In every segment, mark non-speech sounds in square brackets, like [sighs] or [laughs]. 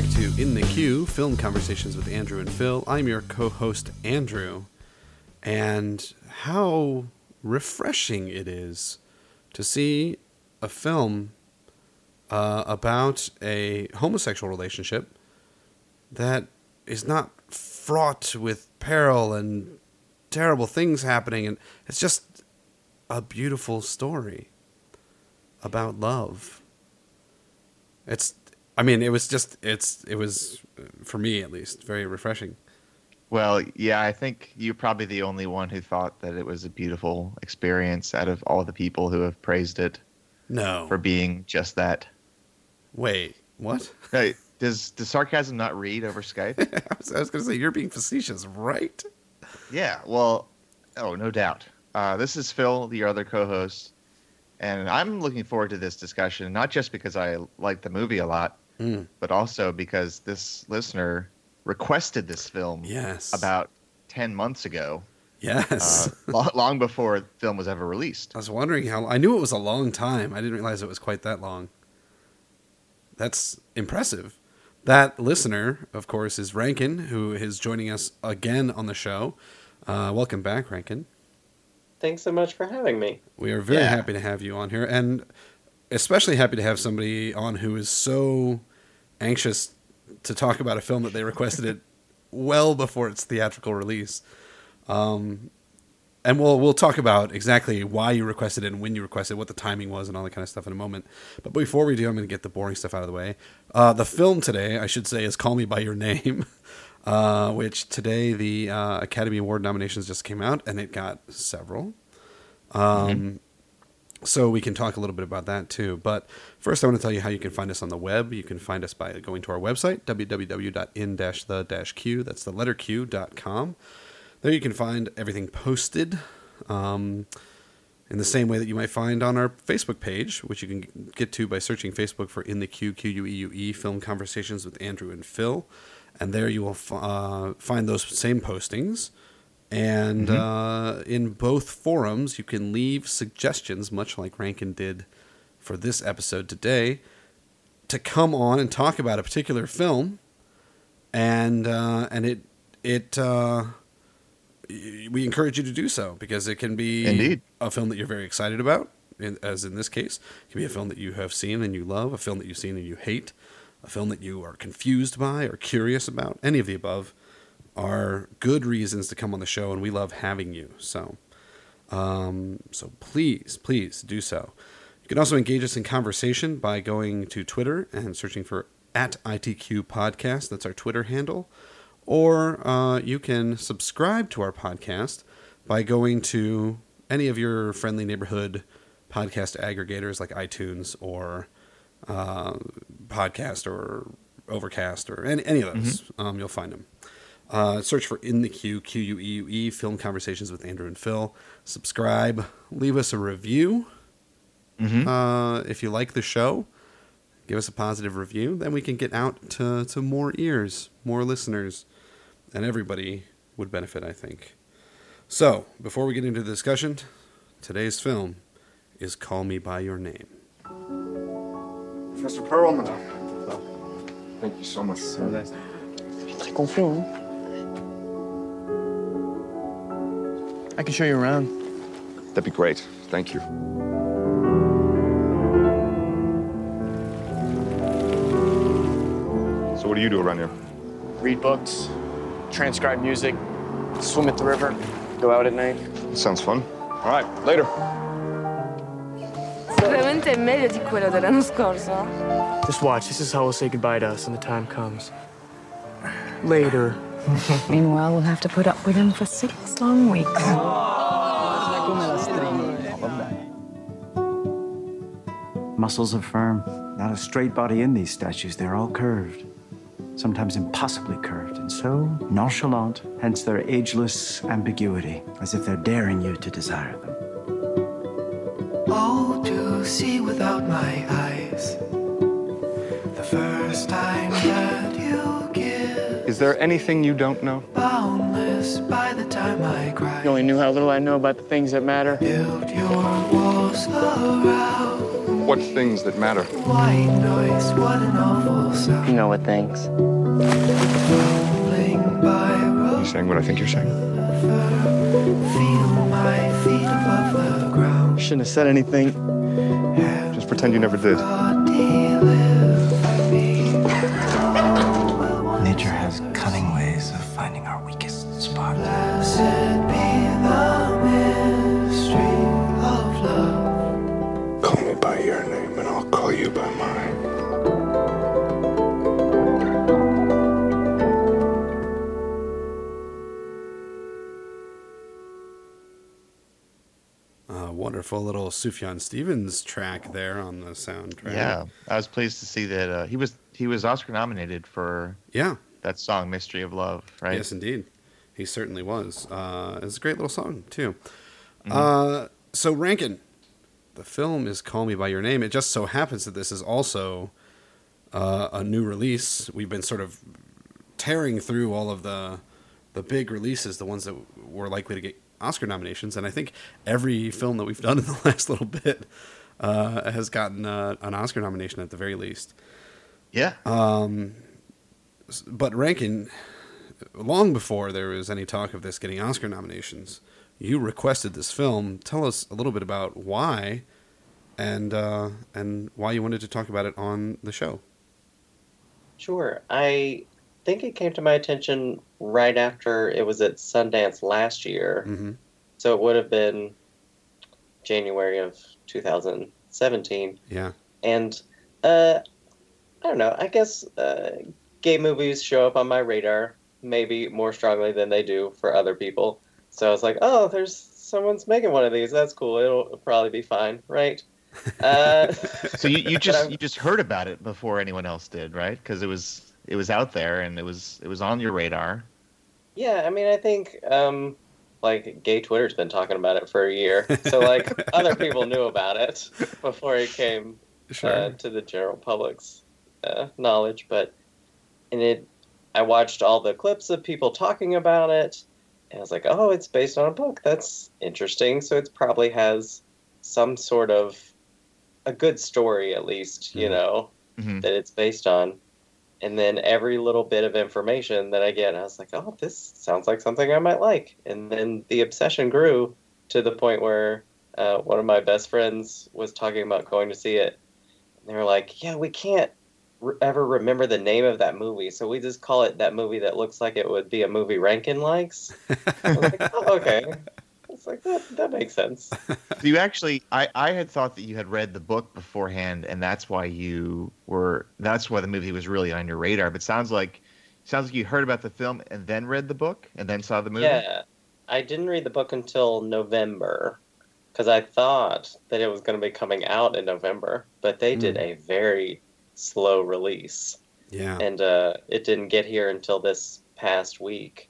back to In the Queue Film Conversations with Andrew and Phil. I'm your co host, Andrew. And how refreshing it is to see a film uh, about a homosexual relationship that is not fraught with peril and terrible things happening. And it's just a beautiful story about love. It's I mean, it was just it's it was for me at least very refreshing. Well, yeah, I think you're probably the only one who thought that it was a beautiful experience out of all the people who have praised it. No. For being just that. Wait, what? Hey, does does sarcasm not read over Skype? [laughs] I was, was going to say you're being facetious, right? Yeah. Well, oh, no doubt. Uh, this is Phil, your other co-host, and I'm looking forward to this discussion not just because I like the movie a lot, Mm. but also because this listener requested this film Yes. about 10 months ago, Yes. uh, [laughs] long before the film was ever released. I was wondering how. I knew it was a long time. I didn't realize it was quite that long. That's impressive. That listener, of course, is Rankin, who is joining us again on the show. Uh, welcome back, Rankin. Thanks so much for having me. We are very Yeah. happy to have you on here, and especially happy to have somebody on who is so anxious to talk about a film that they requested it [laughs] well before its theatrical release. Um, and we'll we'll talk about exactly why you requested it and when you requested, it, what the timing was, and all that kind of stuff in a moment. But before we do, I'm going to get the boring stuff out of the way. Uh, the film today, I should say, is "Call Me by Your Name," [laughs] uh, which today the uh, Academy Award nominations just came out, and it got several. Um, So we can talk a little bit about that too. But first, I want to tell you how you can find us on the web. You can find us by going to our website, www.in-the-q, that's the letter q.com. There you can find everything posted um, in the same way that you might find on our Facebook page, which you can get to by searching Facebook for In the Q, Q-U-E-U-E, Film Conversations with Andrew and Phil. And there you will f- uh, find those same postings. And uh, in both forums, you can leave suggestions, much like Rankin did for this episode today, to come on and talk about a particular film. And uh, and it it uh, we encourage you to do so because it can be Indeed. a film that you're very excited about, in, as in this case, it can be a film that you have seen and you love, a film that you've seen and you hate, a film that you are confused by or curious about. Any of the above are good reasons to come on the show, and we love having you. So, um, so please, please do so. You can also engage us in conversation by going to Twitter and searching for at ITQ Podcast. That's our Twitter handle. Or uh, you can subscribe to our podcast by going to any of your friendly neighborhood podcast aggregators like iTunes or uh, Podcast or Overcast or any, any of those. Um, you'll find them. Uh, search for In the Queue, Q U E U E, Film Conversations with Andrew and Phil. Subscribe, leave us a review. Uh, if you like the show, give us a positive review. Then we can get out to, to more ears, more listeners, and everybody would benefit, I think. So, before we get into the discussion, today's film is Call Me By Your Name. Professor Perlman. Thank you so much. Très confiant, hein? I can show you around. That'd be great. Thank you. So what do you do around here? Read books, transcribe music, swim at the river, go out at night. Sounds fun. All right, later. Sicuramente è meglio di quello dell'anno scorso. Just watch. This is how we'll say goodbye to us when the time comes. Later. [laughs] Meanwhile, we'll have to put up with him for six long weeks. Muscles are firm. Not a straight body in these statues. They're all curved. Sometimes impossibly curved, and so nonchalant, hence their ageless ambiguity, as if they're daring you to desire them. Oh, to see without my eyes. There anything you don't know? boundless by the time I cry. You only knew how little I know about the things that matter. Build your walls around. what things that matter. White noise, what an awful sound. You know what things. Rolling by You road, saying what I think you're saying? feel my feet above the ground. Shouldn't have said anything. Just pretend you never did. Wonderful little Sufjan Stevens track there on the soundtrack. Yeah, I was pleased to see that uh, he was he was Oscar nominated for Yeah. that song "Mystery of Love." Right? Yes, indeed. He certainly was. Uh, it's a great little song, too. Mm-hmm. Uh, so, Rankin, the film is Call Me By Your Name. It just so happens that this is also uh, a new release. We've been sort of tearing through all of the the big releases, the ones that were likely to get Oscar nominations, and I think every film that we've [laughs] done in the last little bit uh, has gotten uh, an Oscar nomination at the very least. Yeah. But Rankin, long before there was any talk of this getting Oscar nominations, you requested this film. Tell us a little bit about why, and uh, and why you wanted to talk about it on the show. Sure. I think it came to my attention right after it was at Sundance last year. Mm-hmm. So it would have been January of 2017. Yeah, And uh, I don't know. I guess uh, gay movies show up on my radar maybe more strongly than they do for other people. So I was like, oh, there's someone's making one of these. That's cool. It'll probably be fine, right? [laughs] Uh, So you, you [laughs] just you just heard about it before anyone else did, right? Because it was it was out there and it was it was on your radar. Yeah, I mean, I think um, like gay Twitter's been talking about it for a year, so like [laughs] other people knew about it before it came sure. uh, to the general public's uh, knowledge. But and it, I watched all the clips of people talking about it, and I was like, oh, it's based on a book. That's interesting. So it probably has some sort of a good story, at least, you Mhm. know, Mhm. that it's based on. And then every little bit of information that I get, I was like, oh, this sounds like something I might like. And then the obsession grew to the point where uh, one of my best friends was talking about going to see it. And they were like, yeah, we can't re- ever remember the name of that movie. So we just call it that movie that looks like it would be a movie Rankin likes. Like, oh, okay. It's like, that, that makes sense. [laughs] So you actually, I, I had thought that you had read the book beforehand, and that's why you were. That's why the movie was really on your radar. But sounds like, sounds like you heard about the film and then read the book and then saw the movie. Yeah, I didn't read the book until November because I thought that it was going to be coming out in November, but they did a very slow release, yeah, and uh, it didn't get here until this past week.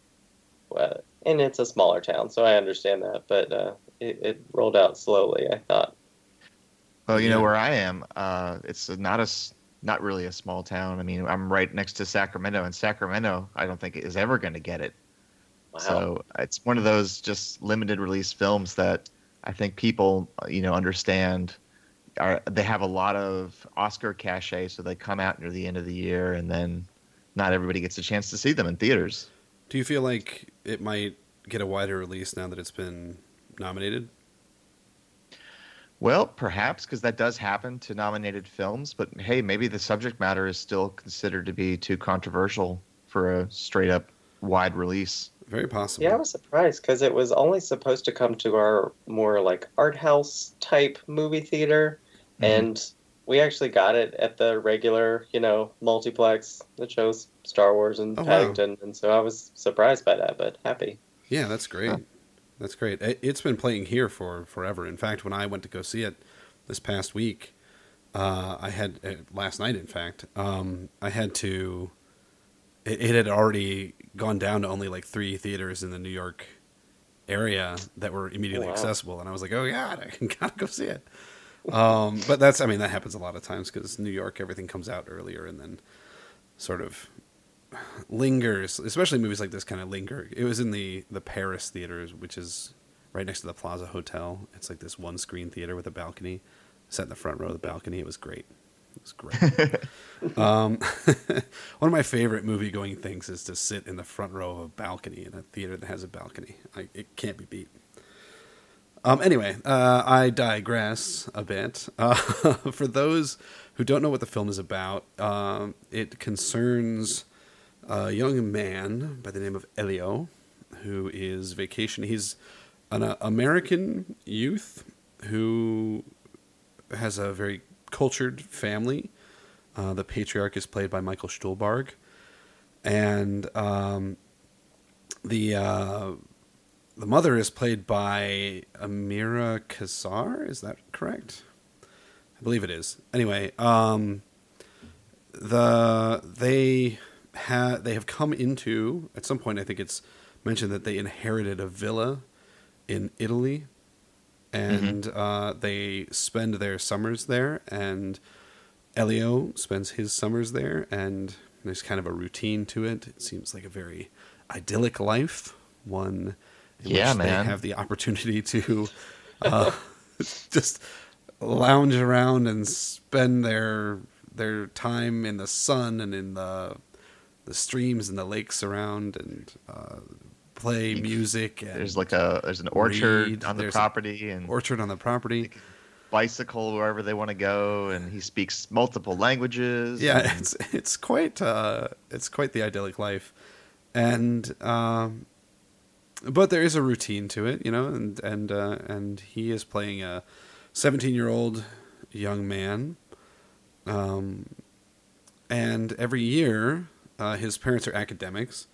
Well, and it's a smaller town, so I understand that, but uh, it, it rolled out slowly. I thought. Well, you Yeah. know where I am. Uh, it's not a, s- not really a small town. I mean, I'm right next to Sacramento, and Sacramento, I don't think is ever going to get it. Wow. So it's one of those just limited release films that I think people, you know, understand. Are they have a lot of Oscar cachet, so they come out near the end of the year, and then not everybody gets a chance to see them in theaters. Do you feel like it might get a wider release now that it's been nominated? Well, perhaps because that does happen to nominated films, but hey, maybe the subject matter is still considered to be too controversial for a straight up wide release. Very possible. Yeah, I was surprised because it was only supposed to come to our more like art house type movie theater, Mhm. and we actually got it at the regular, you know, multiplex that shows Star Wars and Oh, wow. Paddington, and so I was surprised by that, but happy. Yeah, that's great. Huh. That's great. It- It's been playing here for forever. In fact, when I went to go see it this past week, uh, I had uh, last night. In fact, um, I had to. It, it had already gone down to only like three theaters in the New York area that were immediately Wow. accessible, and I was like, "Oh God, I [laughs] gotta go see it." Um, but that's, I mean, that happens a lot of times because New York, everything comes out earlier and then sort of lingers, especially movies like this kind of linger. It was in the the Paris theaters, which is right next to the Plaza Hotel. It's like this one screen theater with a balcony, sat in the front row of the balcony. It was great. It was great. [laughs] um, [laughs] one of my favorite movie going things is to sit in the front row of a balcony in a theater that has a balcony. I, it can't be beat. Um, anyway, uh, I digress a bit. Uh, [laughs] for those who don't know what the film is about, um, it concerns a young man by the name of Elio, who is vacation. He's an uh, American youth who has a very cultured family. Uh, the patriarch is played by Michael Stuhlbarg, and um, the uh, the mother is played by Amira Casar. Is that correct? I believe it is. Anyway, um, the they have they have come into at some point. I think it's mentioned that they inherited a villa in Italy, and uh, they spend their summers there. And Elio spends his summers there, and there's kind of a routine to it. It seems like a very idyllic life, one in Yeah, which man. they have the opportunity to uh, [laughs] just lounge around and spend their their time in the sun and in the the streams and the lakes around and uh, play music. And There's like a there's an orchard read. on the There's property and orchard on the property. bicycle wherever they want to go, and he speaks multiple languages. Yeah, and- it's it's quite uh, it's quite the idyllic life, and um, but there is a routine to it, you know, and and uh, and he is playing a seventeen year old young man, um, and every year uh, his parents are academics,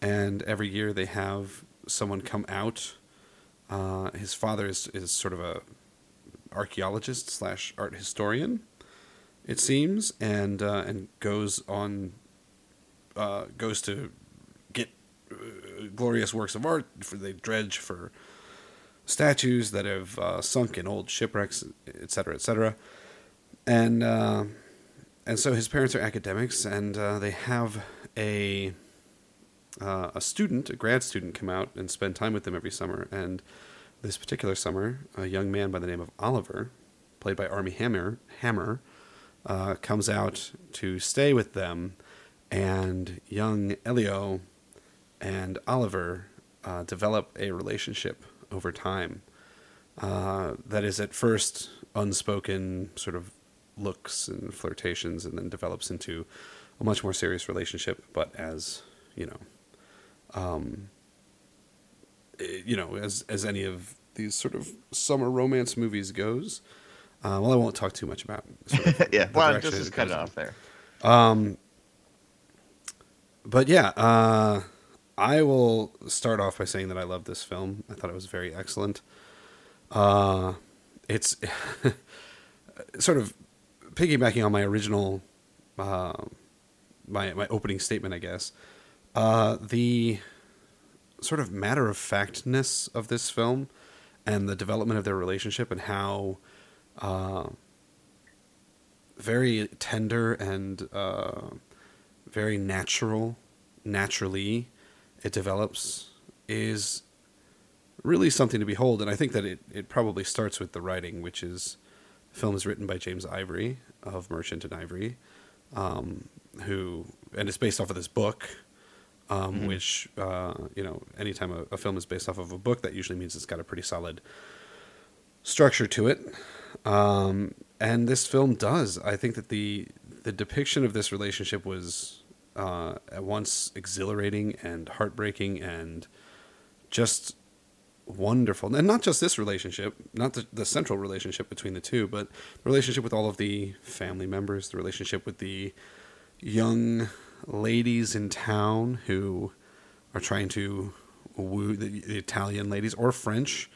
and every year they have someone come out. Uh, his father is is sort of a archaeologist slash art historian it seems, and uh, and goes on, uh, goes to get uh, glorious works of art for they dredge for statues that have uh, sunk in old shipwrecks, et cetera, et cetera, and uh, and so his parents are academics, and uh, they have a uh, a student, a grad student, come out and spend time with them every summer, and this particular summer, a young man by the name of Oliver, played by Armie Hammer, Hammer uh, comes out to stay with them, and young Elio and Oliver uh, develop a relationship over time. Uh, that is at first unspoken sort of looks and flirtations, and then develops into a much more serious relationship. But as you know, um, eh, you know, as as any of these sort of summer romance movies goes. Uh, well, I won't talk too much about. [laughs] Sort of yeah. Well, just, just cut it in. off there. Um, but yeah, uh, I will start off by saying that I love this film. I thought it was very excellent. Uh, it's [laughs] sort of piggybacking on my original, uh, my my opening statement, I guess. Uh, the sort of matter of factness of this film and the development of their relationship and how uh, very tender and uh, very natural, naturally, it develops is really something to behold. And I think that it, it probably starts with the writing, which is the film is written by James Ivory of Merchant and Ivory, um, who and it's based off of this book. Um, Which uh, you know, anytime a, a film is based off of a book, that usually means it's got a pretty solid structure to it. Um, and this film does. I think that the the depiction of this relationship was uh, at once exhilarating and heartbreaking and just wonderful. And not just this relationship, not the, the central relationship between the two, but the relationship with all of the family members, the relationship with the young ladies in town who are trying to woo the, the Italian ladies or French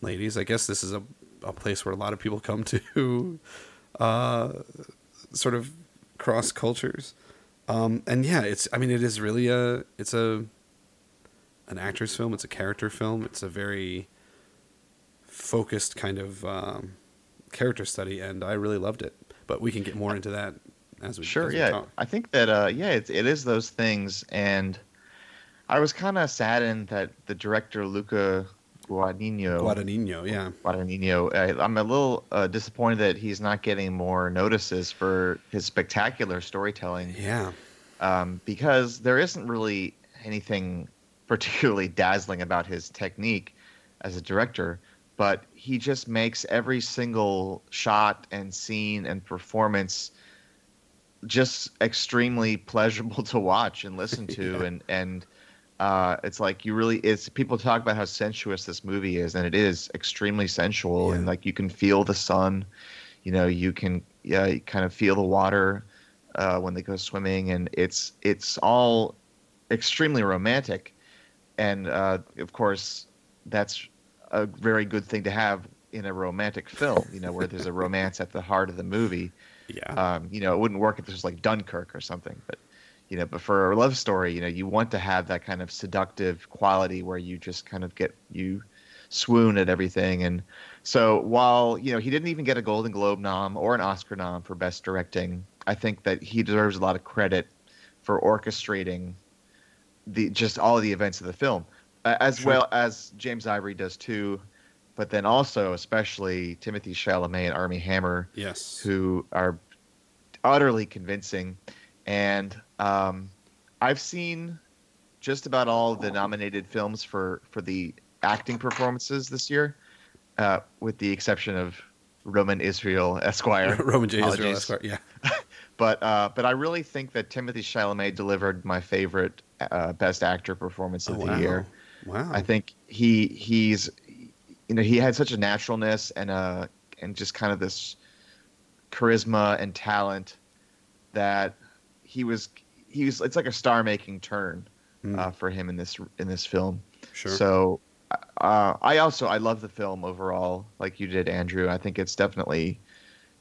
ladies. I guess this is a, a place where a lot of people come to [laughs] uh, sort of cross cultures. Um, and yeah, it's I mean it is really a it's a an actor's film, it's a character film, it's a very focused kind of um, character study and I really loved it. But we can get more into that as we Sure, as we yeah. talk. I think that uh, yeah, it, it is those things, and I was kind of saddened that the director Luca Guadagnino. Guadagnino, yeah. Guadagnino. I, I'm a little uh, disappointed that he's not getting more notices for his spectacular storytelling. Yeah. Um, because there isn't really anything particularly [laughs] dazzling about his technique as a director, but he just makes every single shot and scene and performance just extremely [laughs] pleasurable to watch and listen to [laughs] Yeah. and and uh, it's like you really it's people talk about how sensuous this movie is and it is extremely sensual and like you can feel the sun you know you can yeah you kind of feel the water uh, when they go swimming and it's it's all extremely romantic and uh, of course that's a very good thing to have in a romantic film you know where there's a romance at the heart of the movie Yeah. um, you know, it wouldn't work if this was like Dunkirk or something. But you know, but for a love story, you know, you want to have that kind of seductive quality where you just kind of get you swoon at everything. And so while you know he didn't even get a Golden Globe nom or an Oscar nom for best directing, I think that he deserves a lot of credit for orchestrating the just all of the events of the film, uh, as Sure. well as James Ivory does too. But then also, especially Timothée Chalamet and Armie Hammer, yes. who are utterly convincing. And um, I've seen just about all of the nominated films for, for the acting performances this year, uh, with the exception of Roman Israel Esquire. [laughs] Roman J. Israel Esquire. Yeah. [laughs] But uh, but I really think that Timothée Chalamet delivered my favorite uh, Best Actor performance of Oh, the wow. year. Wow. I think he he's you know he had such a naturalness and a and just kind of this charisma and talent that he was he was it's like a star making turn Hmm. uh, for him in this in this film. Sure. So uh, I also I love the film overall, like you did, Andrew. I think it's definitely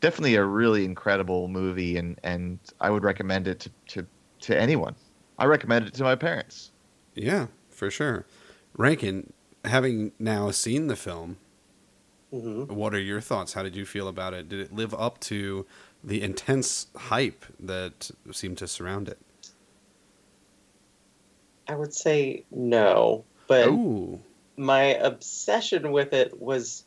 definitely a really incredible movie, and and I would recommend it to to, to anyone. I recommend it to my parents. Yeah, for sure. Rankin, having now seen the film, hmm what are your thoughts? How did you feel about it? Did it live up to the intense hype that seemed to surround it? I would say no, but Ooh. my obsession with it was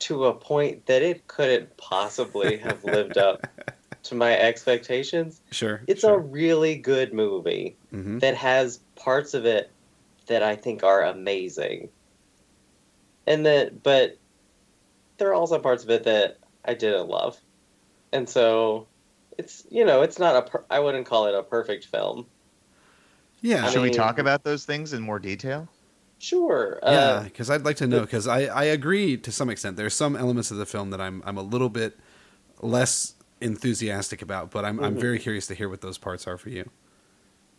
to a point that it couldn't possibly have lived up [laughs] to my expectations. Sure. It's a really good movie hmm that has parts of it that I think are amazing. And that but there are also parts of it that I didn't love. And so it's you know, it's not a per- I wouldn't call it a perfect film. Yeah. I Should we talk about those things in more detail? Sure. yeah, Uh, because I'd like to know because I, I agree to some extent. There's some elements of the film that I'm I'm a little bit less enthusiastic about, but I'm I'm Mhm. very curious to hear what those parts are for you.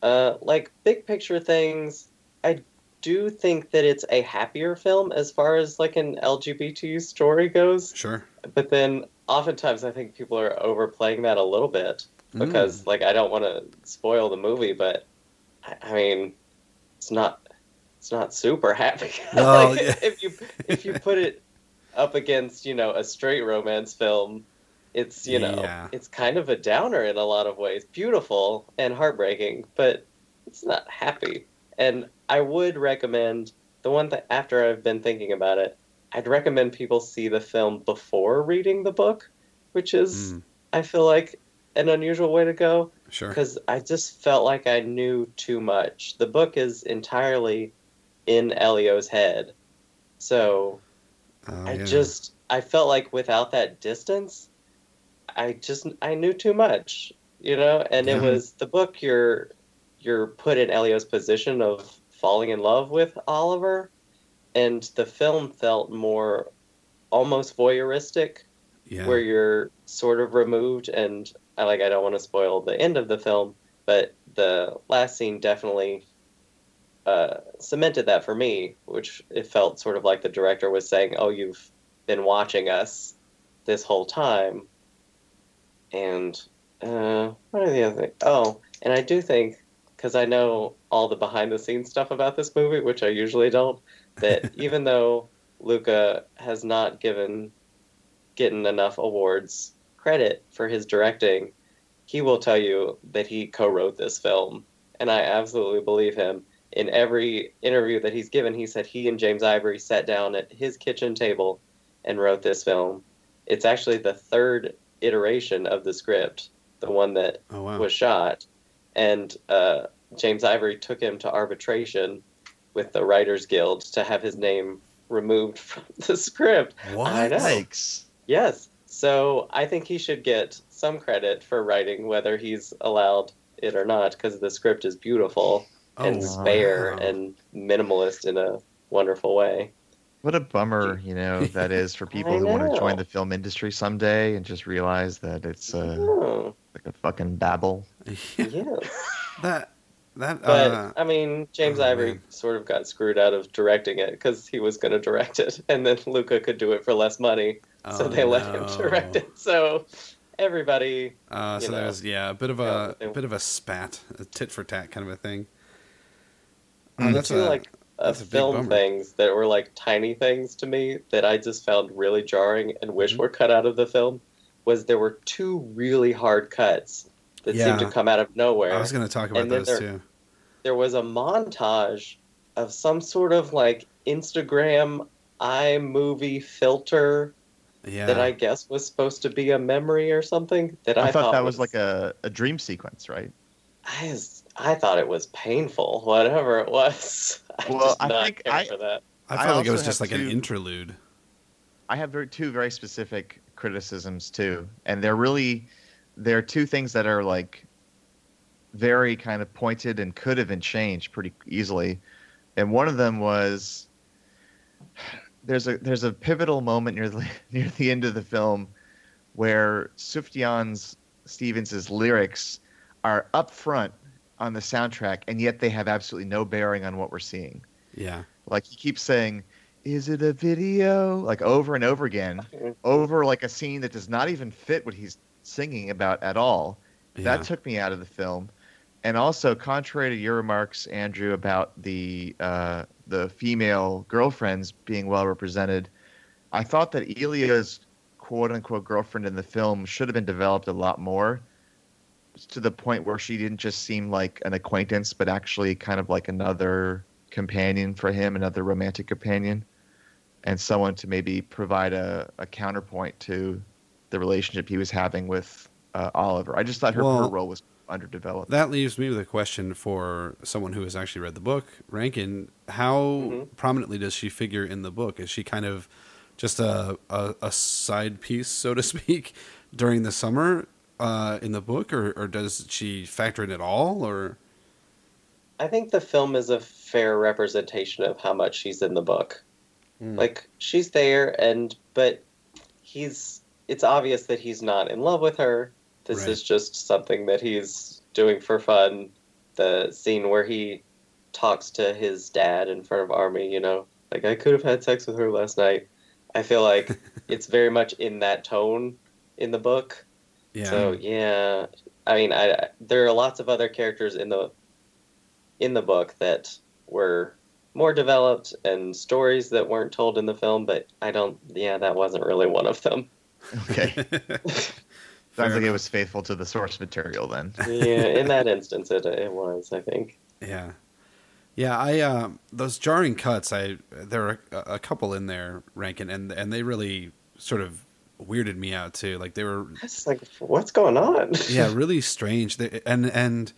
Uh, like big picture things, I do think that it's a happier film as far as like an LGBT story goes. Sure. But then oftentimes I think people are overplaying that a little bit Mm. because like I don't want to spoil the movie, but I, I mean, it's not it's not super happy. Well, [laughs] Like, yeah. If you if you put it up against you know a straight romance film, it's you know Yeah. it's kind of a downer in a lot of ways. Beautiful and heartbreaking, but it's not happy. And I would recommend the one that after I've been thinking about it, I'd recommend people see the film before reading the book, which is Mm, I feel like an unusual way to go sure. because I just felt like I knew too much. The book is entirely in Elio's head. So Oh, I yeah. just I felt like without that distance, I just I knew too much, you know. And it was the book. You're you're put in Elio's position of falling in love with Oliver, and the film felt more almost voyeuristic, yeah. where you're sort of removed. And I like I don't want to spoil the end of the film, but the last scene definitely uh, cemented that for me, which it felt sort of like the director was saying, "Oh, you've been watching us this whole time." And uh, what are the other things? Oh, and I do think because I know all the behind the scenes stuff about this movie, which I usually don't, that [laughs] even though Luca has not given getting enough awards credit for his directing, he will tell you that he co-wrote this film, and I absolutely believe him. In every interview that he's given, he said he and James Ivory sat down at his kitchen table and wrote this film. It's actually the third iteration of the script, the one that Oh wow. was shot, and uh, James Ivory took him to arbitration with the Writers Guild to have his name removed [laughs] from the script. What? Yikes. Yes. So I think he should get some credit for writing, whether he's allowed it or not, because the script is beautiful and Oh, spare wow. and minimalist in a wonderful way. What a bummer, you know, that is for [laughs] people I who want to join the film industry someday and just realize that it's uh, Oh, like a fucking babble. [laughs] yeah. that that But uh, I mean, James oh, Ivory man. sort of got screwed out of directing it because he was going to direct it, [laughs] and then Luca could do it for less money, so oh, they let him direct it. So everybody, Uh, so you know. there's yeah a bit of a, they- a bit of a spat, a tit for tat kind of a thing. Oh, that's two a, like uh, that's a film bummer. things that were like tiny things to me that I just found really jarring and wish Mhm. were cut out of the film. Was there were two really hard cuts that seemed to come out of nowhere. I was going to talk about And those there- too. there was a montage of some sort of like Instagram iMovie filter Yeah, that I guess was supposed to be a memory or something. That I, I, thought that was like a, a dream sequence, right? I, was- I thought it was painful, [laughs] whatever it was. [laughs] I Well, just I not think care I- for that. I I felt like it was just have like an interlude. I have very, two very specific criticisms too, and they're really there are two things that are like very kind of pointed and could have been changed pretty easily. And one of them was [sighs] there's a there's a pivotal moment near the [laughs] near the end of the film where Sufjan's Stevens's lyrics are up front on the soundtrack, and yet they have absolutely no bearing on what we're seeing. Yeah, Like he keeps saying, "Is it a video?" Like over and over again, over like a scene that does not even fit what he's singing about at all. yeah. That took me out of the film. And also, contrary to your remarks, Andrew, about the uh, the female girlfriends being well represented, I thought that Elio's quote unquote girlfriend in the film should have been developed a lot more, to the point where she didn't just seem like an acquaintance, but actually kind of like another companion for him, another romantic companion, and someone to maybe provide a, a counterpoint to the relationship he was having with uh, Oliver. I just thought her, her role was underdeveloped. That leaves me with a question for someone who has actually read the book. Rankin, how Mhm. prominently does she figure in the book? Is she kind of just a, a, a side piece, so to [laughs] speak, during the summer uh, in the book, or, or does she factor in at all? Or I think the film is a fair representation of how much she's in the book. Hmm. Like she's there and but he's it's obvious that he's not in love with her. This Right. is just something that he's doing for fun. The scene where he talks to his dad in front of Armie, you know, like I could have had sex with her last night. I feel like [laughs] it's very much in that tone in the book. Yeah, So yeah, I mean, I, I- there are lots of other characters in the in the book that were more developed and stories that weren't told in the film, but I don't. Yeah, that wasn't really one of them. Okay. [laughs] Sounds like it was faithful to the source material then. [laughs] Yeah, in that instance, it it was. I think. Yeah, yeah. I uh, those jarring cuts. I there are a, a couple in there, Rankin, and and they really sort of weirded me out too. Like they were It's like, what's going on? [laughs] yeah, really strange. They, and and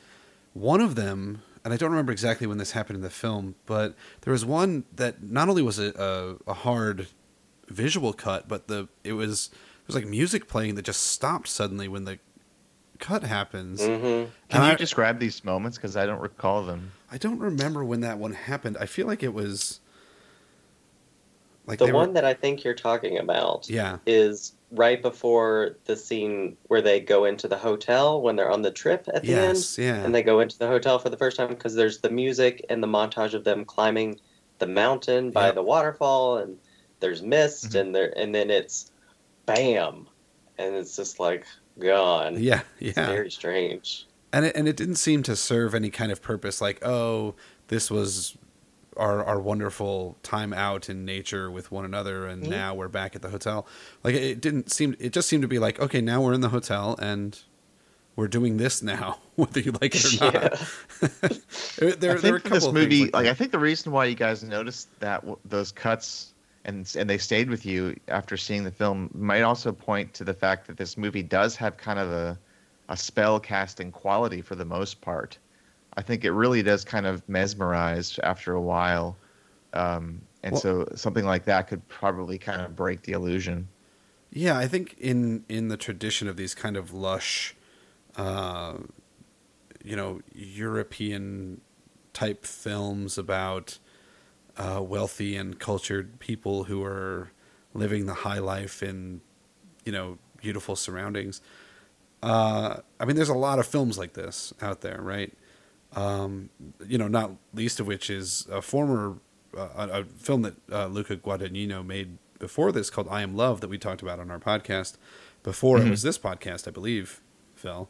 one of them, and I don't remember exactly when this happened in the film, but there was one that not only was a, a, a hard visual cut, but the it was it was like music playing that just stopped suddenly when the cut happens. hmm Can And you I- describe these moments? Because I don't recall them. I don't remember when that one happened. I feel like it was like The they were- one that I think you're talking about yeah, is right before the scene where they go into the hotel when they're on the trip at the end. yes, yeah, and they go into the hotel for the first time because there's the music and the montage of them climbing the mountain by Yep. the waterfall and there's mist Mhm. and there and then it's bam and it's just like gone yeah, it's yeah. very strange and it, and it didn't seem to serve any kind of purpose like oh this was our our wonderful time out in nature with one another and Mhm. now we're back at the hotel like it didn't seem it just seemed to be like okay now we're in the hotel and we're doing this now, [laughs] whether you like it or not. [laughs] there, I there think are a for couple this movie, things like. I think the reason why you guys noticed that those cuts and and they stayed with you after seeing the film might also point to the fact that this movie does have kind of a a spell casting quality for the most part. I think it really does kind of mesmerize after a while, um, and Well- so something like that could probably kind of break the illusion. Yeah, I think in in the tradition of these kind of lush, uh, you know, European type films about uh, wealthy and cultured people who are living the high life in, you know, beautiful surroundings. Uh, I mean, there's a lot of films like this out there, right? Um, you know, not least of which is a former uh, a, a film that uh, Luca Guadagnino made before this called "I Am Love" that we talked about on our podcast before Mhm. it was this podcast, I believe, Phil,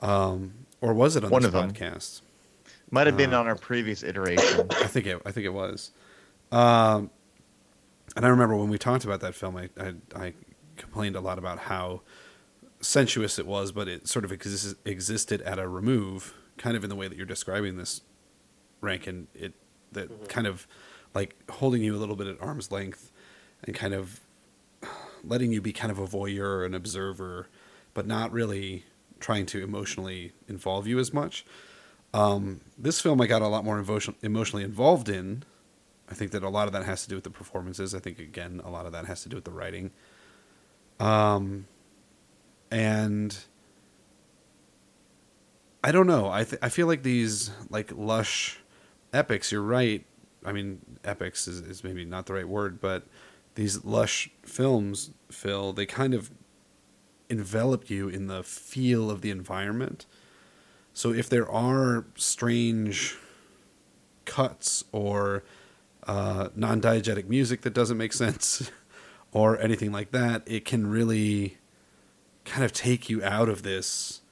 um, or was it on One this of them. podcast? Might have been Uh, on our previous iteration. [coughs] I think it. I think it was. Um, and I remember when we talked about that film, I, I I complained a lot about how sensuous it was, but it sort of exis- existed at a remove, kind of in the way that you're describing this, Rankin. It that kind of like holding you a little bit at arm's length, and kind of letting you be kind of a voyeur, an observer, but not really trying to emotionally involve you as much. Um, this film I got a lot more emotion- emotionally involved in. I think that a lot of that has to do with the performances. I think again a lot of that has to do with the writing. Um, and I don't know. I th- I feel like these like lush epics. You're right. I mean, epics is, is maybe not the right word, but these lush films, Phil, they kind of envelop you in the feel of the environment. So if there are strange cuts or uh, non-diegetic music that doesn't make sense [laughs] or anything like that, it can really kind of take you out of this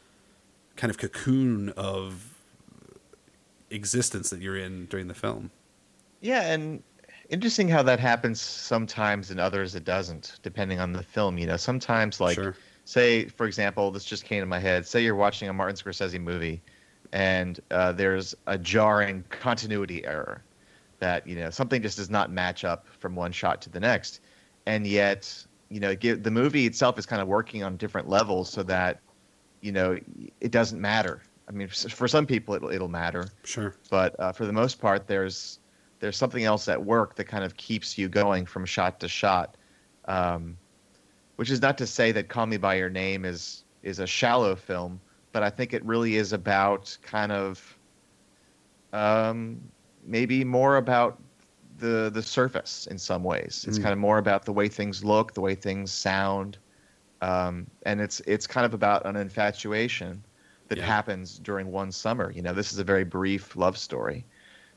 kind of cocoon of existence that you're in during the film. Yeah, and interesting how that happens sometimes and others it doesn't, depending on the film. You know, sometimes like Sure. say, for example, this just came to my head. Say you're watching a Martin Scorsese movie, and uh, there's a jarring continuity error that you know something just does not match up from one shot to the next, and yet you know give, the movie itself is kind of working on different levels so that you know it doesn't matter. I mean, for some people it'll, it'll matter, Sure. but uh, for the most part, there's there's something else at work that kind of keeps you going from shot to shot. Um, which is not to say that Call Me by Your Name is is a shallow film, but I think it really is about kind of um, maybe more about the the surface in some ways. It's Mm. kind of more about the way things look, the way things sound, um, and it's it's kind of about an infatuation that Yeah. happens during one summer. You know, this is a very brief love story.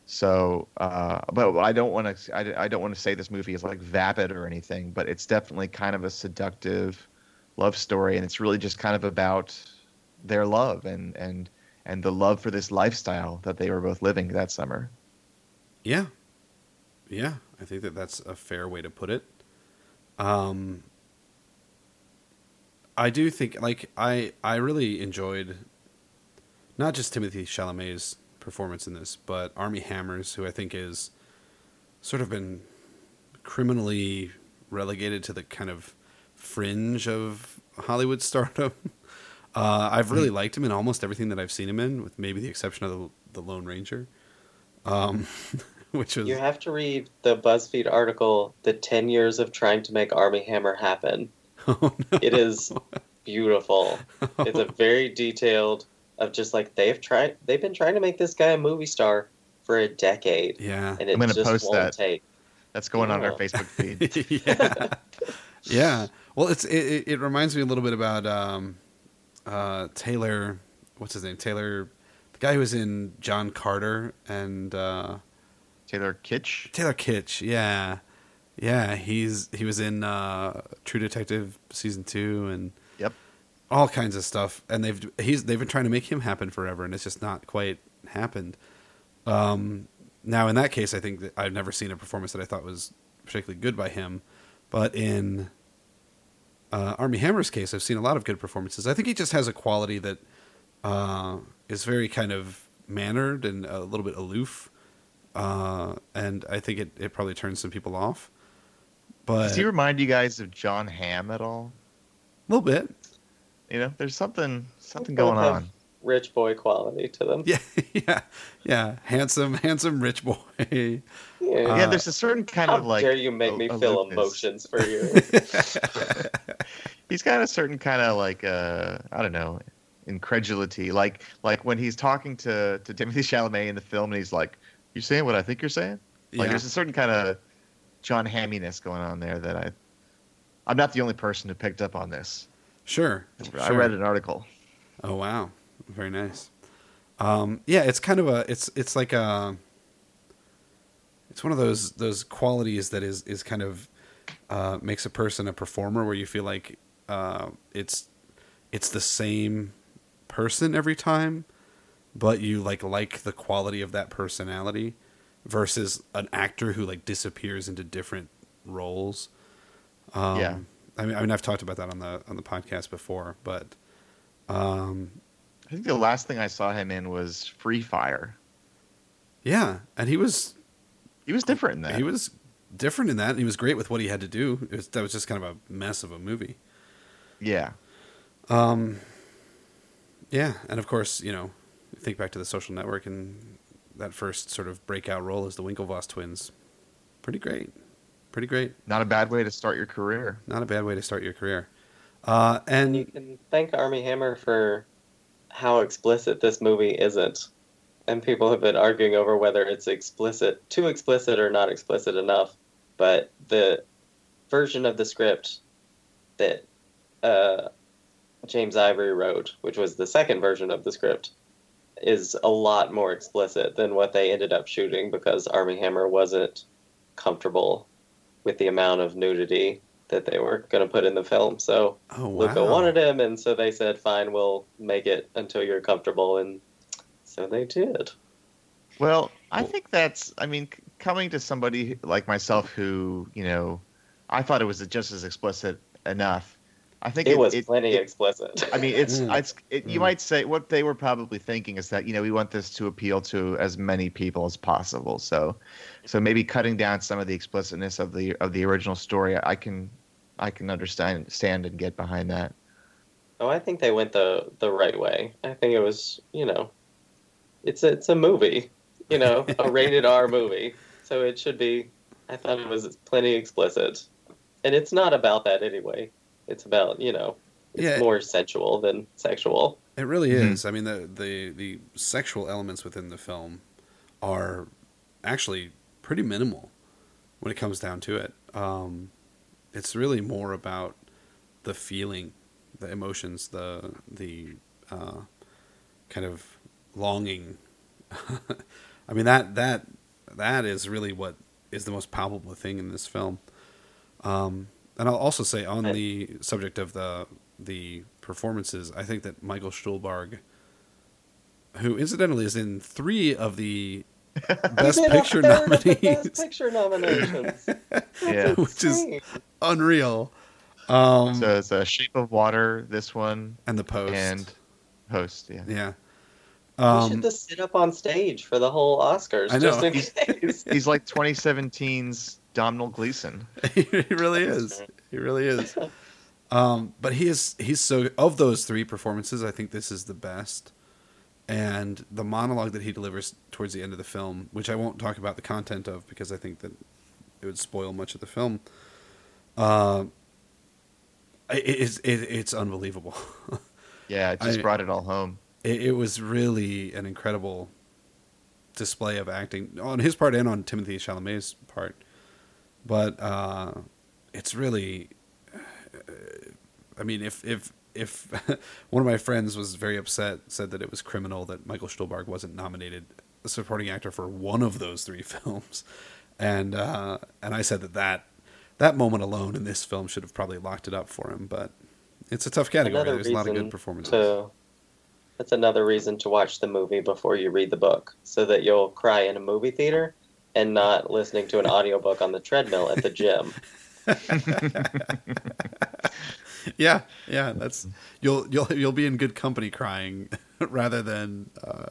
So, uh, but I don't want to. I, I don't want to say this movie is like vapid or anything, but it's definitely kind of a seductive love story, and it's really just kind of about their love and and and the love for this lifestyle that they were both living that summer. Yeah. Yeah, I think that that's a fair way to put it. Um I do think like I I really enjoyed not just Timothée Chalamet's performance in this, but Armie Hammers who I think is sort of been criminally relegated to the kind of fringe of Hollywood [laughs] stardom. Uh, I've really liked him in almost everything that I've seen him in, with maybe the exception of the, the Lone Ranger, um, [laughs] which was You have to read the BuzzFeed article, "The Ten Years of Trying to Make Armie Hammer Happen." [laughs] oh, no. It is beautiful. It's a very detailed of just like they've tried. They've been trying to make this guy a movie star for a decade, yeah, and it I'm gonna just post won't that. take. That's going on our Facebook feed. [laughs] yeah, yeah. Well, it's it, it, it reminds me a little bit about um, uh, Taylor. What's his name? Taylor, the guy who was in John Carter and uh, Taylor Kitsch. Taylor Kitsch. Yeah, yeah. He's he was in uh, True Detective season two and Yep. all kinds of stuff. And they've he's they've been trying to make him happen forever, and it's just not quite happened. Um, now, in that case, I think that I've never seen a performance that I thought was particularly good by him, but in uh, Armie Hammer's case, I've seen a lot of good performances. I think he just has a quality that uh, is very kind of mannered and a little bit aloof, uh, and I think it, it probably turns some people off. But Does he remind you guys of Jon Hamm at all? a little bit, You know, there's something something Both going on. Rich boy quality to them. yeah, [laughs] yeah, yeah, handsome, handsome rich boy. Yeah. yeah, there's a certain kind How of like. dare you make me a- feel aloofness. emotions for you? [laughs] he's got a certain kind of like uh I don't know incredulity like like when he's talking to to Timothy Chalamet in the film and he's like you saying what I think you're saying like Yeah. there's a certain kind of John Hamminess going on there that I I'm not the only person who picked up on this Sure, I sure. read an article Oh wow, very nice. Um, yeah, it's kind of a it's it's like a it's one of those those qualities that is is kind of uh, makes a person a performer where you feel like uh, it's it's the same person every time, but you like like the quality of that personality versus an actor who like disappears into different roles. Um, Yeah. I mean, I mean, I've talked about that on the on the podcast before, but um, I think the last thing I saw him in was Free Fire yeah, and he was he was different in that he was different in that. And he was great with what he had to do. It was, that was just kind of a mess of a movie. yeah Um, yeah, and of course, you know, think back to the Social Network and that first sort of breakout role as the Winklevoss twins. Pretty great, pretty great. not a bad way to start your career Not a bad way to start your career. Uh, And you can thank Armie Hammer for how explicit this movie isn't. And people have been arguing over whether it's explicit, too explicit or not explicit enough. But the version of the script that uh, James Ivory wrote, which was the second version of the script, is a lot more explicit than what they ended up shooting because Armie Hammer wasn't comfortable with the amount of nudity that they were going to put in the film. So oh wow, Luca wanted him, and so they said, "Fine, we'll make it until you're comfortable." And so they did. Well, I think that's. I mean, coming to somebody like myself who, you know, I thought it was just as explicit enough. I think It, was plenty it- explicit. I mean, it's, [laughs] Mm. it's it, you Mm. might say what they were probably thinking is that you know we want this to appeal to as many people as possible. So, so maybe cutting down some of the explicitness of the of the original story, I can, I can understand stand and get behind that. oh, I think they went the the right way. I think it was, you know, it's a, it's a movie, you know, a [laughs] rated R movie, so it should be. I thought it was plenty explicit, and it's not about that anyway. It's about you know, it's Yeah. more sensual than sexual. It really Mhm. is. I mean, the, the the sexual elements within the film are actually pretty minimal when it comes down to it. Um, it's really more about the feeling, the emotions, the the uh, kind of longing. [laughs] I mean that that that is really what is the most palpable thing in this film. Um, and I'll also say on Right. the subject of the the performances, I think that Michael Stuhlbarg, who incidentally is in three of the [laughs] Best He's in a Picture third of the nominees, Best Picture nominations. [laughs] Yeah. which is unreal. Um, So it's a Shape of Water, this one, and the post, and Host. Yeah. yeah. he Um, should just sit up on stage for the whole Oscars, I know. just in case. He's like 2017's Domhnall Gleeson. [laughs] he really is. He really is. Um, but he is he's so of those three performances, I think this is the best. And the monologue that he delivers towards the end of the film, which I won't talk about the content of because I think that it would spoil much of the film. Uh, it, it's it, it's unbelievable. [laughs] Yeah, it just I- brought it all home. it, it was really an incredible display of acting on his part and on Timothy Chalamet's part. But uh, it's really, I mean, if if if [laughs] one of my friends was very upset, said that it was criminal that Michael Stuhlbarg wasn't nominated a supporting actor for one of those three [laughs] films, and uh, and I said that that that moment alone in this film should have probably locked it up for him, but. It's a tough category. Another There's a lot of good performances. to- that's another reason to watch the movie before you read the book, so that you'll cry in a movie theater and not listening to an audiobook on the treadmill at the gym. [laughs] yeah, yeah. That's you'll you'll you'll be in good company crying [laughs] rather than uh,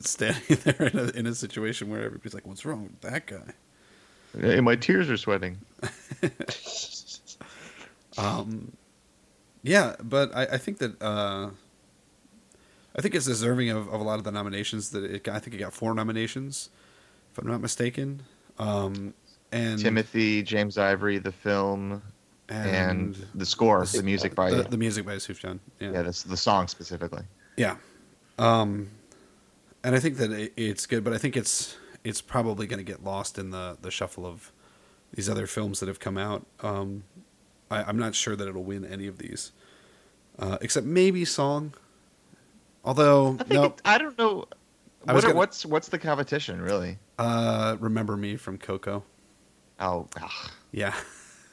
standing [laughs] there in a in a situation where everybody's like, "What's wrong with that guy?" Hey, my tears are sweating. Um, yeah, but I, I think that uh, I think it's deserving of, of a lot of the nominations that it got. I think it got four nominations, if I'm not mistaken. Um, and Timothy, James Ivory, the film, and, the score, the, music by the, the music by Sufjan. Yeah, yeah, the song specifically. Yeah. Um, and I think that it, it's good, but I think it's it's probably going to get lost in the the shuffle of these other films that have come out. Um, I, I'm not sure that it'll win any of these, uh, except maybe Song. Although, I think no, it, I don't know. What gonna- what's what's the competition really? Uh, remember me from Coco. Oh, ugh. Yeah. [laughs]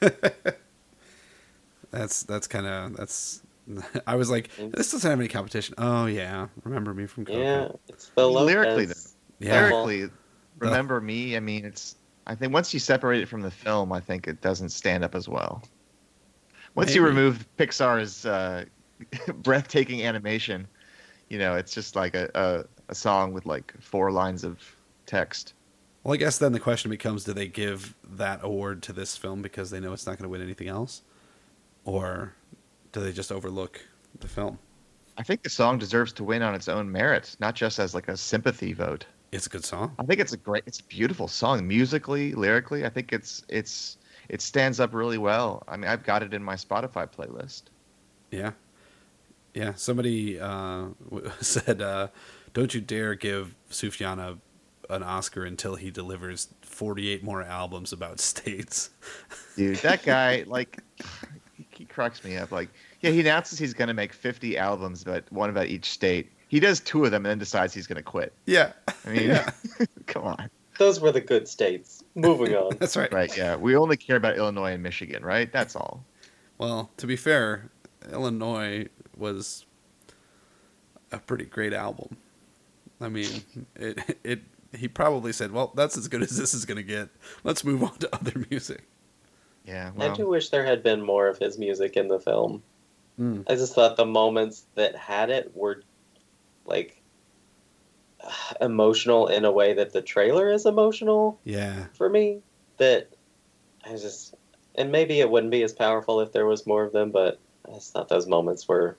that's that's kind of that's. [laughs] I was like, this doesn't have any competition. Oh yeah, remember me from Coco. Yeah, it's the lyrically, though, Yeah. lyrically, remember me. I mean, it's. I think once you separate it from the film, I think it doesn't stand up as well. Once you Maybe. remove Pixar's uh, [laughs] breathtaking animation, you know, it's just like a, a a song with like four lines of text. Well, I guess then the question becomes: Do they give that award to this film because they know it's not going to win anything else, or do they just overlook the film? I think the song deserves to win on its own merit, not just as like a sympathy vote. It's a good song. I think it's a great, it's a beautiful song, musically, lyrically. I think it's it's it stands up really well. I mean, I've got it in my Spotify playlist. Yeah, yeah. Somebody uh, [laughs] said, uh, "Don't you dare give Sufjan a, an Oscar until he delivers forty-eight more albums about [laughs] states." Dude, that guy, like, he, he cracks me up. Like, yeah, he announces he's going to make 50 albums, but one about each state. He does two of them and then decides he's going to quit. yeah, I mean, Yeah. [laughs] come on. Those were the good states. Moving on. [laughs] that's right. Right, yeah. We only care about Illinois and Michigan, right? That's all. Well, to be fair, Illinois was a pretty great album. I mean, it it he probably said, "Well, that's as good as this is going to get. Let's move on to [laughs] other music." Yeah, I do wish there had been more of his music in the film. Mm. I just thought the moments that had it were like [sighs] emotional in a way that the trailer is emotional Yeah, for me. That I just and maybe it wouldn't be as powerful if there was more of them, but I just thought those moments were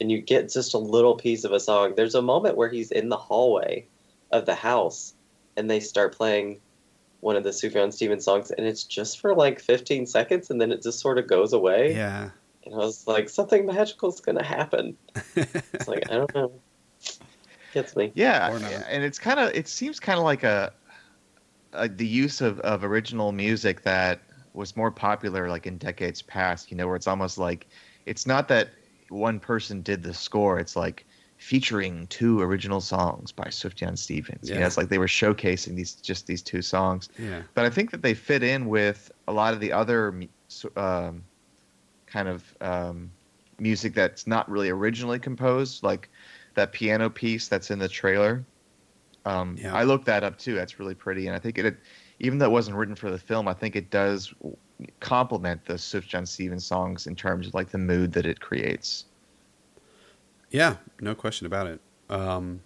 and you get just a little piece of a song. There's a moment where he's in the hallway of the house and they start playing one of the Sufjan Stevens songs and it's just for like 15 seconds and then it just sort of goes away. yeah. And I was like, something magical is going to happen. It's like, I don't know. Gets me. yeah, Or not. yeah, and it's kind of it seems kind of like a, a the use of, of original music that was more popular like in decades past. You know, where it's almost like it's not that one person did the score; it's like featuring two original songs by Sufjan Stevens. You know, Yeah. it's like they were showcasing these just these two songs. Yeah. But I think that they fit in with a lot of the other um, kind of um, music that's not really originally composed, like that piano piece that's in the trailer. Um, Yeah. I looked that up too. That's really pretty, and I think it, even though it wasn't written for the film, I think it does complement the Sufjan Stevens songs in terms of like the mood that it creates. Yeah, no question about it. Um,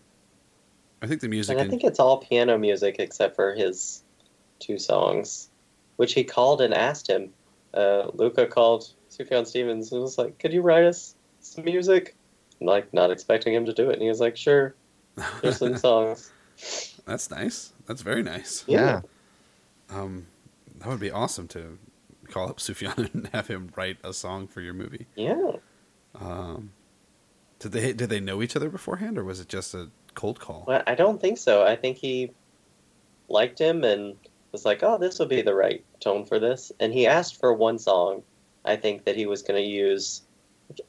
I think the music. And I in- think it's all piano music except for his two songs, which he called and asked him. Uh, Luca called Sufjan Stevens and was like, "Could you write us some music?" And, like, not expecting him to do it, and he was like, "Sure, there's some [laughs] songs." That's nice. That's very nice. Yeah. Um, that would be awesome to call up Sufjan [laughs] and have him write a song for your movie. Yeah, Um, did they did they know each other beforehand, or was it just a cold call? well, I don't think so. I think he liked him and was like, "Oh, this would be the right tone for this." And he asked for one song. I think that he was going to use.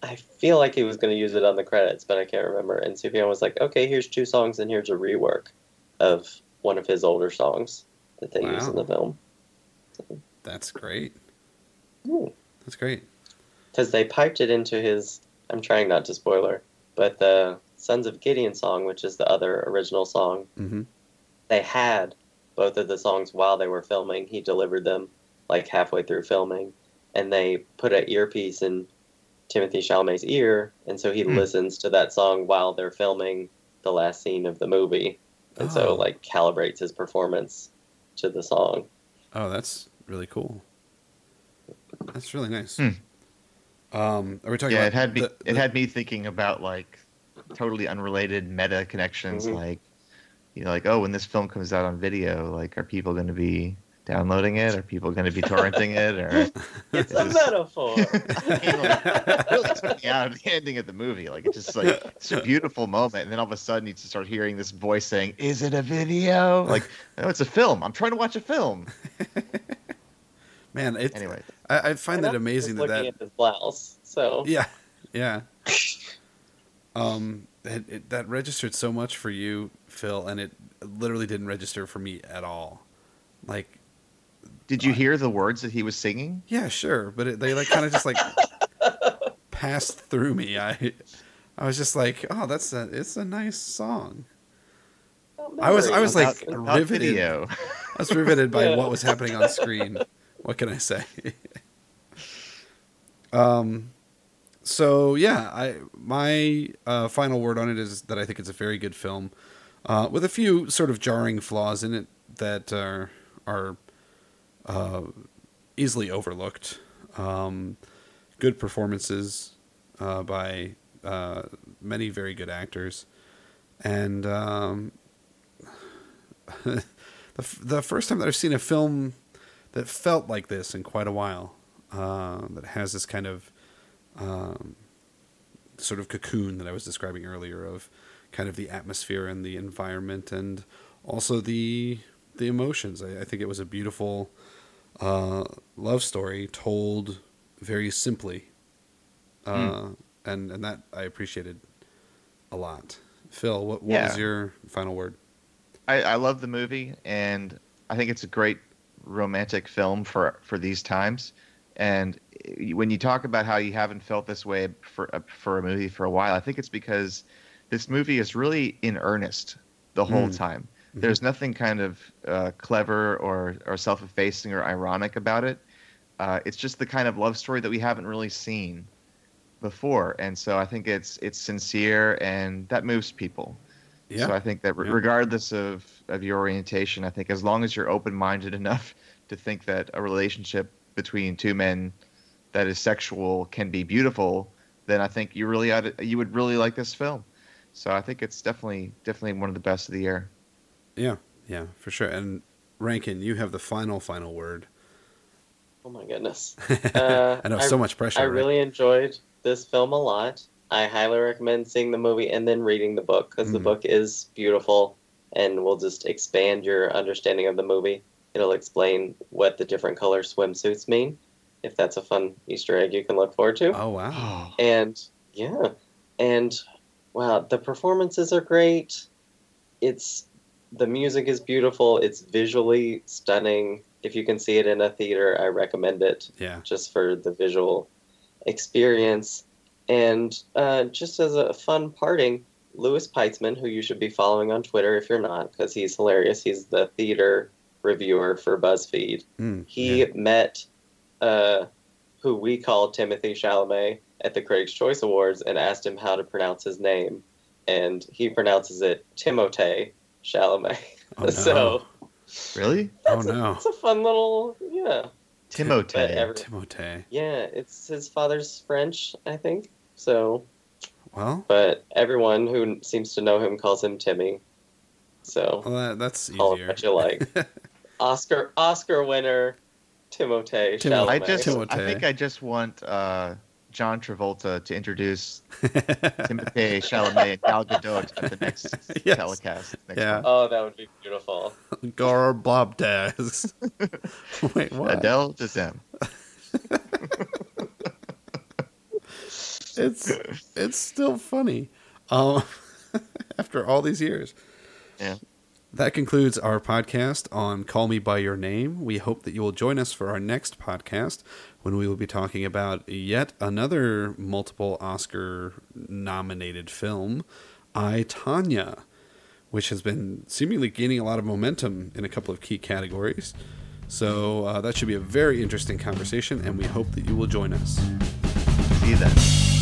I feel like he was going to use it on the credits, but I can't remember. And Sufjan was like, "Okay, here's two songs, and here's a rework of one of his older songs that they use in the film." That's great. Hmm. That's great. because they piped it into his. I'm trying not to spoiler, but the Visions of Gideon song, which is the other original song, hmm they had both of the songs while they were filming. He delivered them like halfway through filming, and they put an earpiece in Timothy Chalamet's ear, and so he Hmm. listens to that song while they're filming the last scene of the movie, and Oh. so like calibrates his performance to the song. Oh, that's really cool. That's really nice. Hmm. Um, are we talking yeah, about it had me. the- it had me thinking about like totally unrelated meta connections, Mhm. like you know, like oh, when this film comes out on video, like are people going to be downloading it? Are people going to be torrenting it? Or [laughs] It's a It's- metaphor. I mean, like, it really took me out of the ending of the movie. Like it's just like it's a beautiful moment, and then all of a sudden you just start hearing this voice saying, "Is it a video?" Like, no, it's a film. I'm trying to watch a film. [laughs] man, it, Anyway, I, I find And it I'm amazing just that looking that at his blouse. So yeah, yeah. [laughs] Um, it, it, that registered so much for you, Phil, and it literally didn't register for me at all. Like, did you hear the words that he was singing? yeah, sure, but it, they like kind of just like [laughs] passed through me. I, I was just like, oh, that's a, it's a nice song. I was- I was, like, About- about riveted. video. I was riveted by [laughs] Yeah. what was happening on screen. What can I say? [laughs] um, so yeah, I my uh, final word on it is that I think it's a very good film, uh, with a few sort of jarring flaws in it that are are uh, easily overlooked. Um, good performances uh, by uh, many very good actors, and um, [laughs] the f- the first time that I've seen a film that felt like this in quite a while, uh, that has this kind of um, sort of cocoon that I was describing earlier of kind of the atmosphere and the environment and also the the emotions. I, I think it was a beautiful uh, love story told very simply, uh, and and that I appreciated a lot. Phil, what, what was your final word? I, I love the movie, and I think it's a great romantic film for for these times. And when you talk about how you haven't felt this way for for a movie for a while, I think it's because this movie is really in earnest the whole Mm. time. There's nothing kind of uh, clever or or self effacing or ironic about it. Uh, it's just the kind of love story that we haven't really seen before, and so I think it's it's sincere and that moves people. Yeah. So I think that re- Yeah. regardless of, of your orientation, I think as long as you're open minded enough [laughs] to think that a relationship between two men that is sexual can be beautiful, then I think you really ought to, you would really like this film. So I think it's definitely definitely one of the best of the year. Yeah, yeah, for sure. And Rankin, you have the final, final word. Oh my goodness. [laughs] Uh, I know so much pressure. I right? really enjoyed this film a lot. I highly recommend seeing the movie and then reading the book because the Mm. book is beautiful and will just expand your understanding of the movie. It'll explain what the different color swimsuits mean, if that's a fun Easter egg you can look forward to. Oh wow! [gasps] And yeah, and wow, the performances are great. It's the music is beautiful. It's visually stunning. If you can see it in a theater, I recommend it Yeah, just for the visual experience. And uh, just as a fun parting, Louis Peitzman, who you should be following on Twitter if you're not, because he's hilarious. He's the theater reviewer for BuzzFeed. Mm, He yeah. met uh, who we call Timothy Chalamet at the Critics' Choice Awards and asked him how to pronounce his name. And he pronounces it Timothée Chalamet. Oh, [laughs] no. so really? Oh it's a- no, it's a fun little, yeah. But Timote. every- Timotei. yeah, it's his father's French, I think. So, Well, but everyone who seems to know him calls him Timmy. So, well that, that's call it easier. what you like. [laughs] Oscar Oscar winner Timothée Timo- Chalamet. I just I think I just want uh, John Travolta to introduce [laughs] Timothée Chalamet and Gal Gadot at the next [laughs] Yes. telecast. Next Yeah. month. Oh, that would be beautiful. Gar Bob Daz. Wait, what? Adele Dazeem. [laughs] It's it's still funny. Um, after all these years. Yeah. That concludes our podcast on Call Me By Your Name. We hope that you will join us for our next podcast when we will be talking about yet another multiple Oscar nominated film, I, Tonya, which has been seemingly gaining a lot of momentum in a couple of key categories. So uh, that should be a very interesting conversation, and we hope that you will join us. See you then.